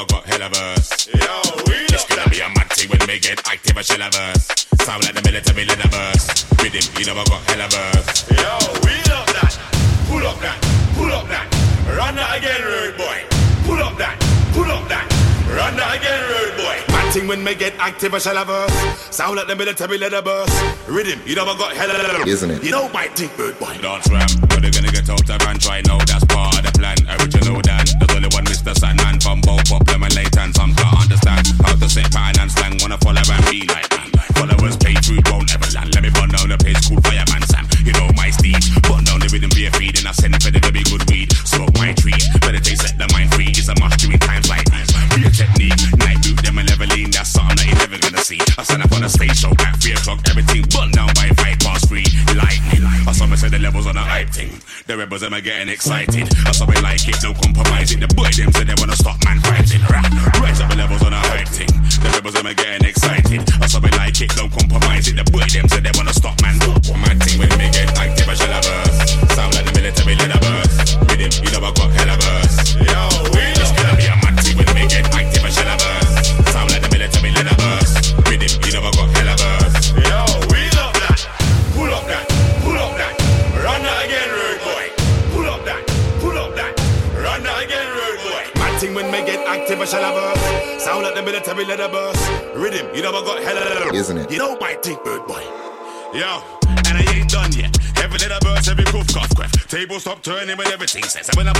I got hell of us. Yo, we it's gonna be a mad thing when we get active a shell of us. Sound like the military lead of us. With him, you never got hell of us. Yo, we love that. Pull up that, pull up that. Run that again, rude boy. Pull up that, pull up that. Run that again, rude boy. Mad thing when we get active a shell of us. Sound like the military lead of us. Rhythm, you know I got hell of us. Isn't it? You know my thing, rude boy. Don't swim, but they're gonna get out of and try now. That's thing. The rebels them are getting excited. That's how we like it, no compromising. The boy them say they wanna stop man fighting. when I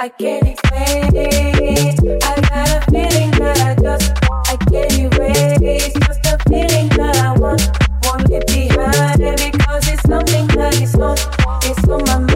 I can't explain. I got a feeling that I just I can't erase. Just a feeling that I want. Won't it because it's something that is. It's on my mind.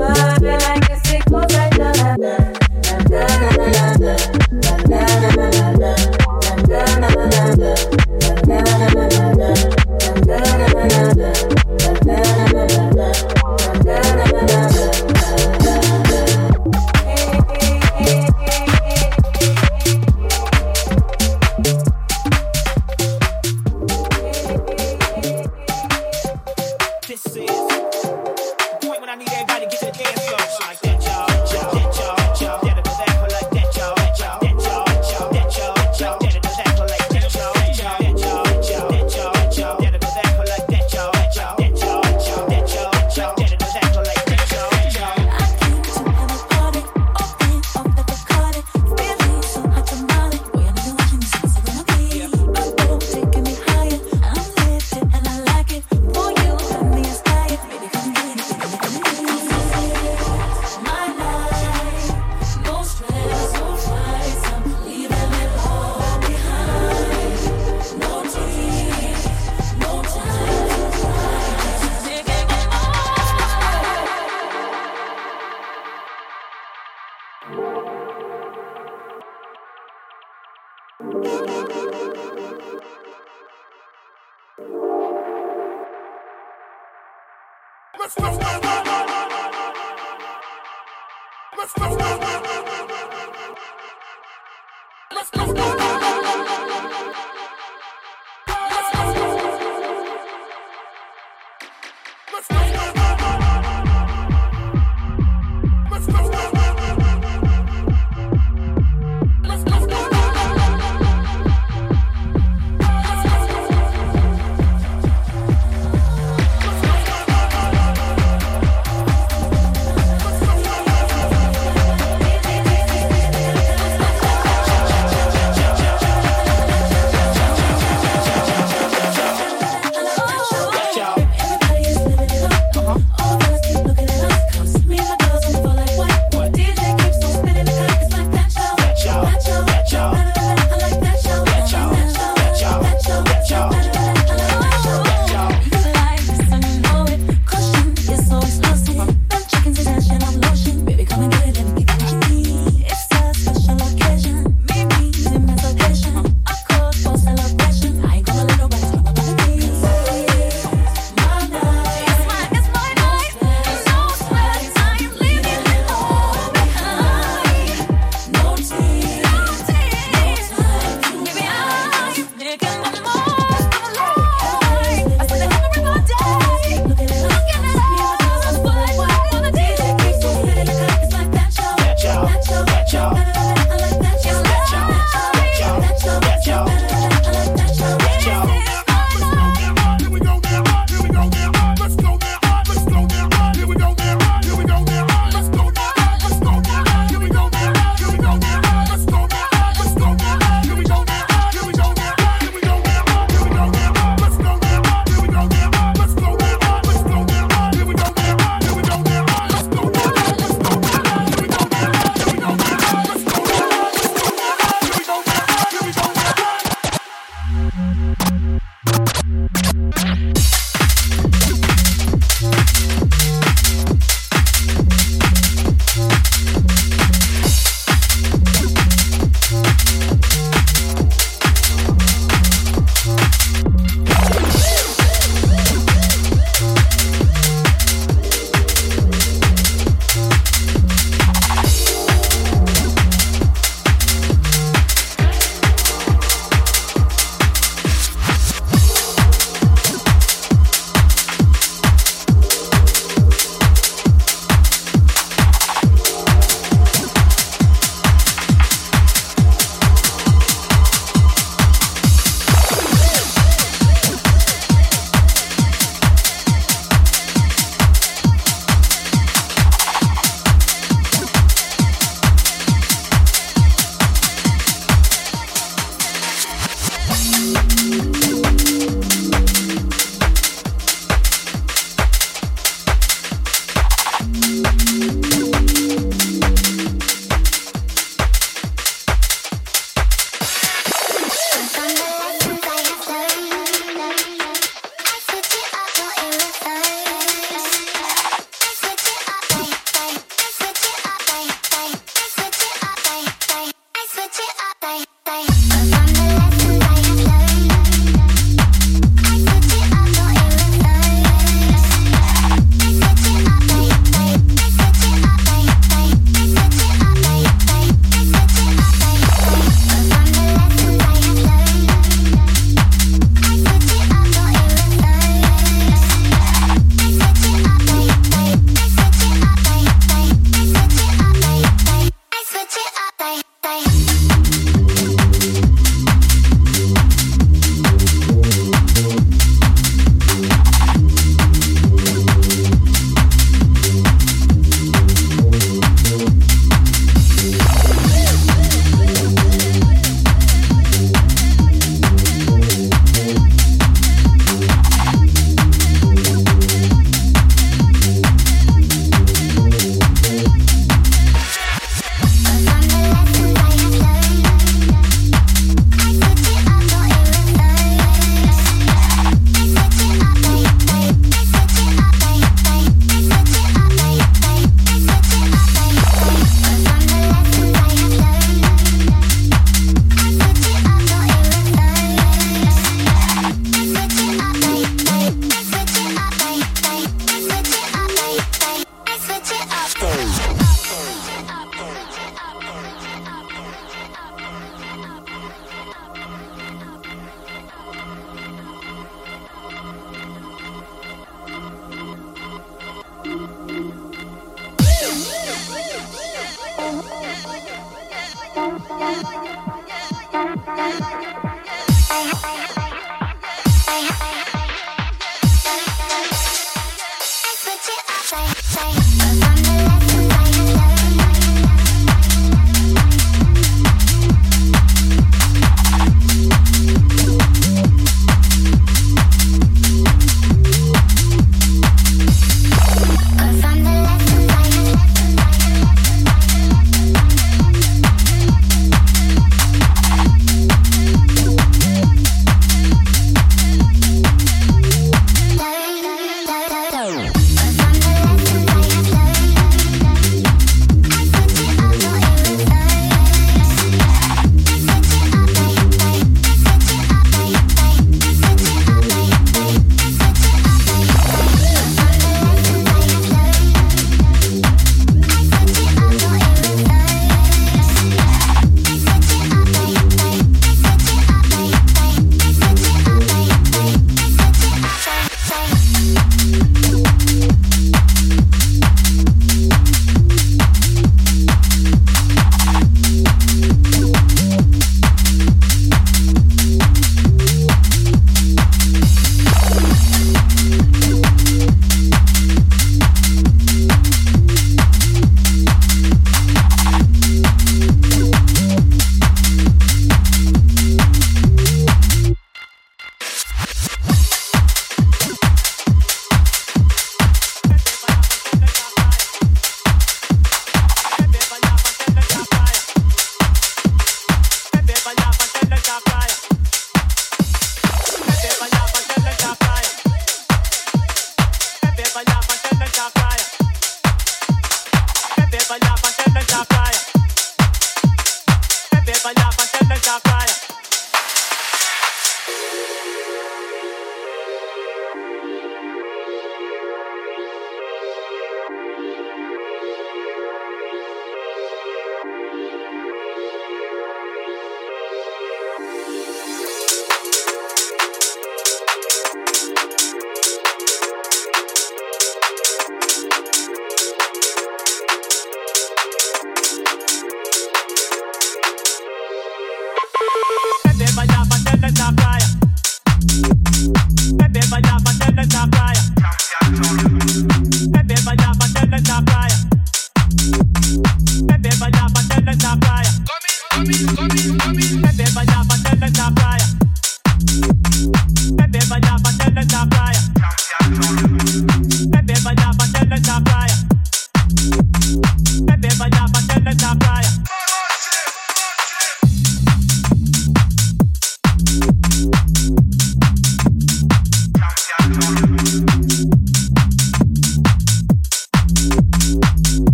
like, like, like.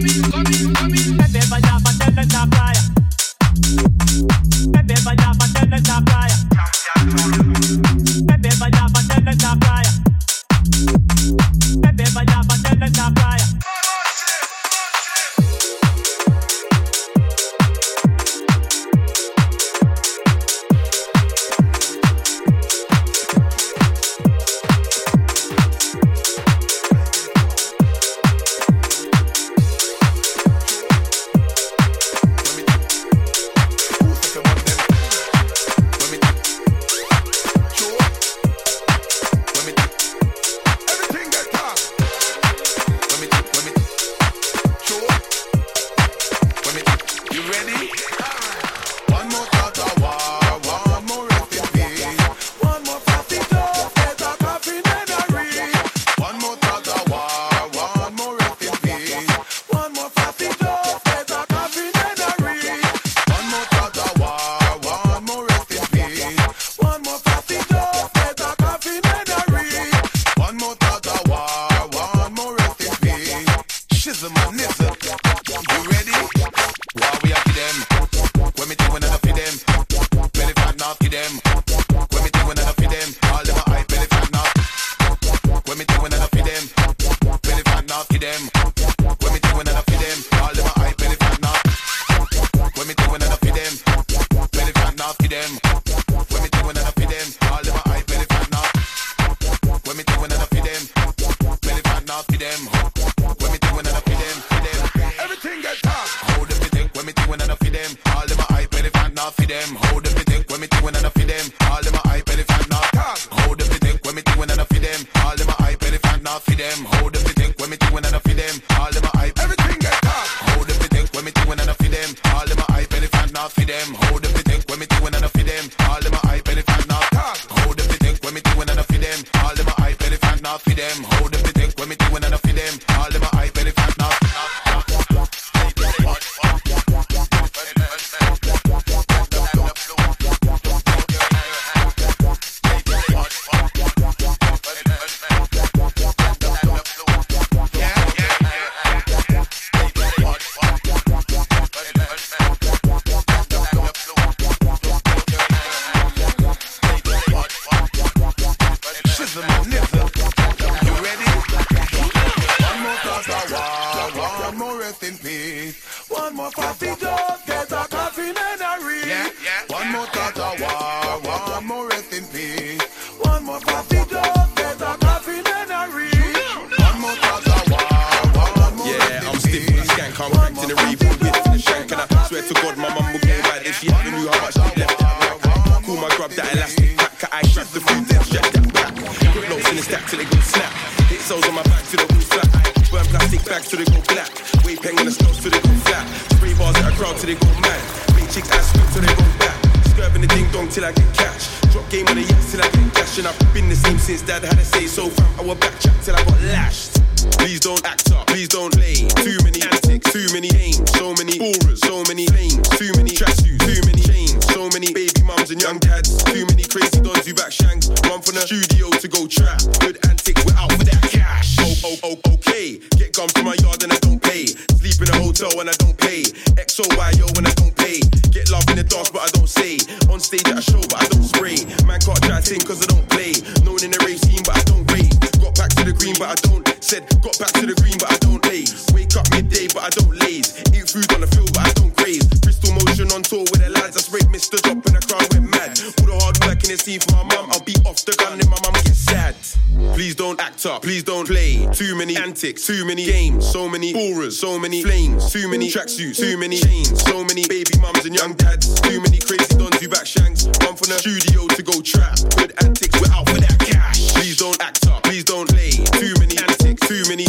Bye. studio to go trap. Antics, too many games, so many auras, so many flames, too many tracksuits, too many chains, so many baby mums and young dads, too many crazy dons who back shanks, run from the studio to go trap. Good antics, we're out for that cash. Please don't act up, please don't play. Too many antics, too many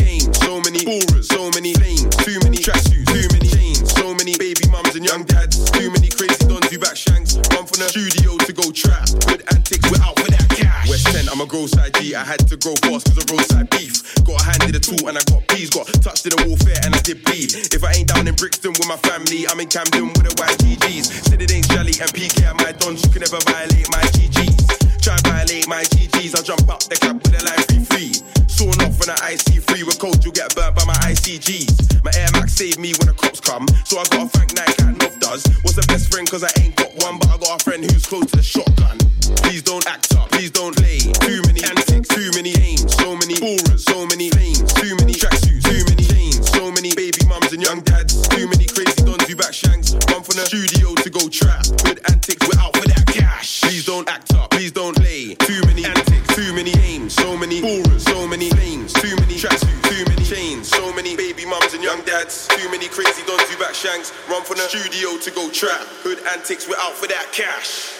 West 10, I'm a grow side G, I had to grow fast cause of roadside beef. Got a hand in the tool and I got peas. Got touched in the warfare and I did bleed. If I ain't down in Brixton with my family, I'm in Camden with the white GGs. Said it ain't Shelly and PK at my dons. You can never violate my GGs. Try violate my GGs. I'll jump up the cap with a life free free. Sawn off and on an IC3 with coach, you'll get burnt by my ICGs. My Air Max saved me when the cops come, so I gotta thank Nike like Nov does. What's the best friend? Cause I ain't got one, but I got a friend who's close to the shotgun. Please don't act up, please don't play. Too many antics, too many aims, so many auras, so many flames, too many tracksuits, too many chains, so many baby mums and young dads, too many crazy dons who back shanks. Run from the studio to go trap. With antics, we're out for that cash. Please don't act up, please don't play. Too many antics, too many aims, so many auras, so many flames, too many tracksuits, too many chains, so many baby mums and young dads, too many crazy dons who back shanks. Run from the studio to go trap. Hood antics, we're out for that cash.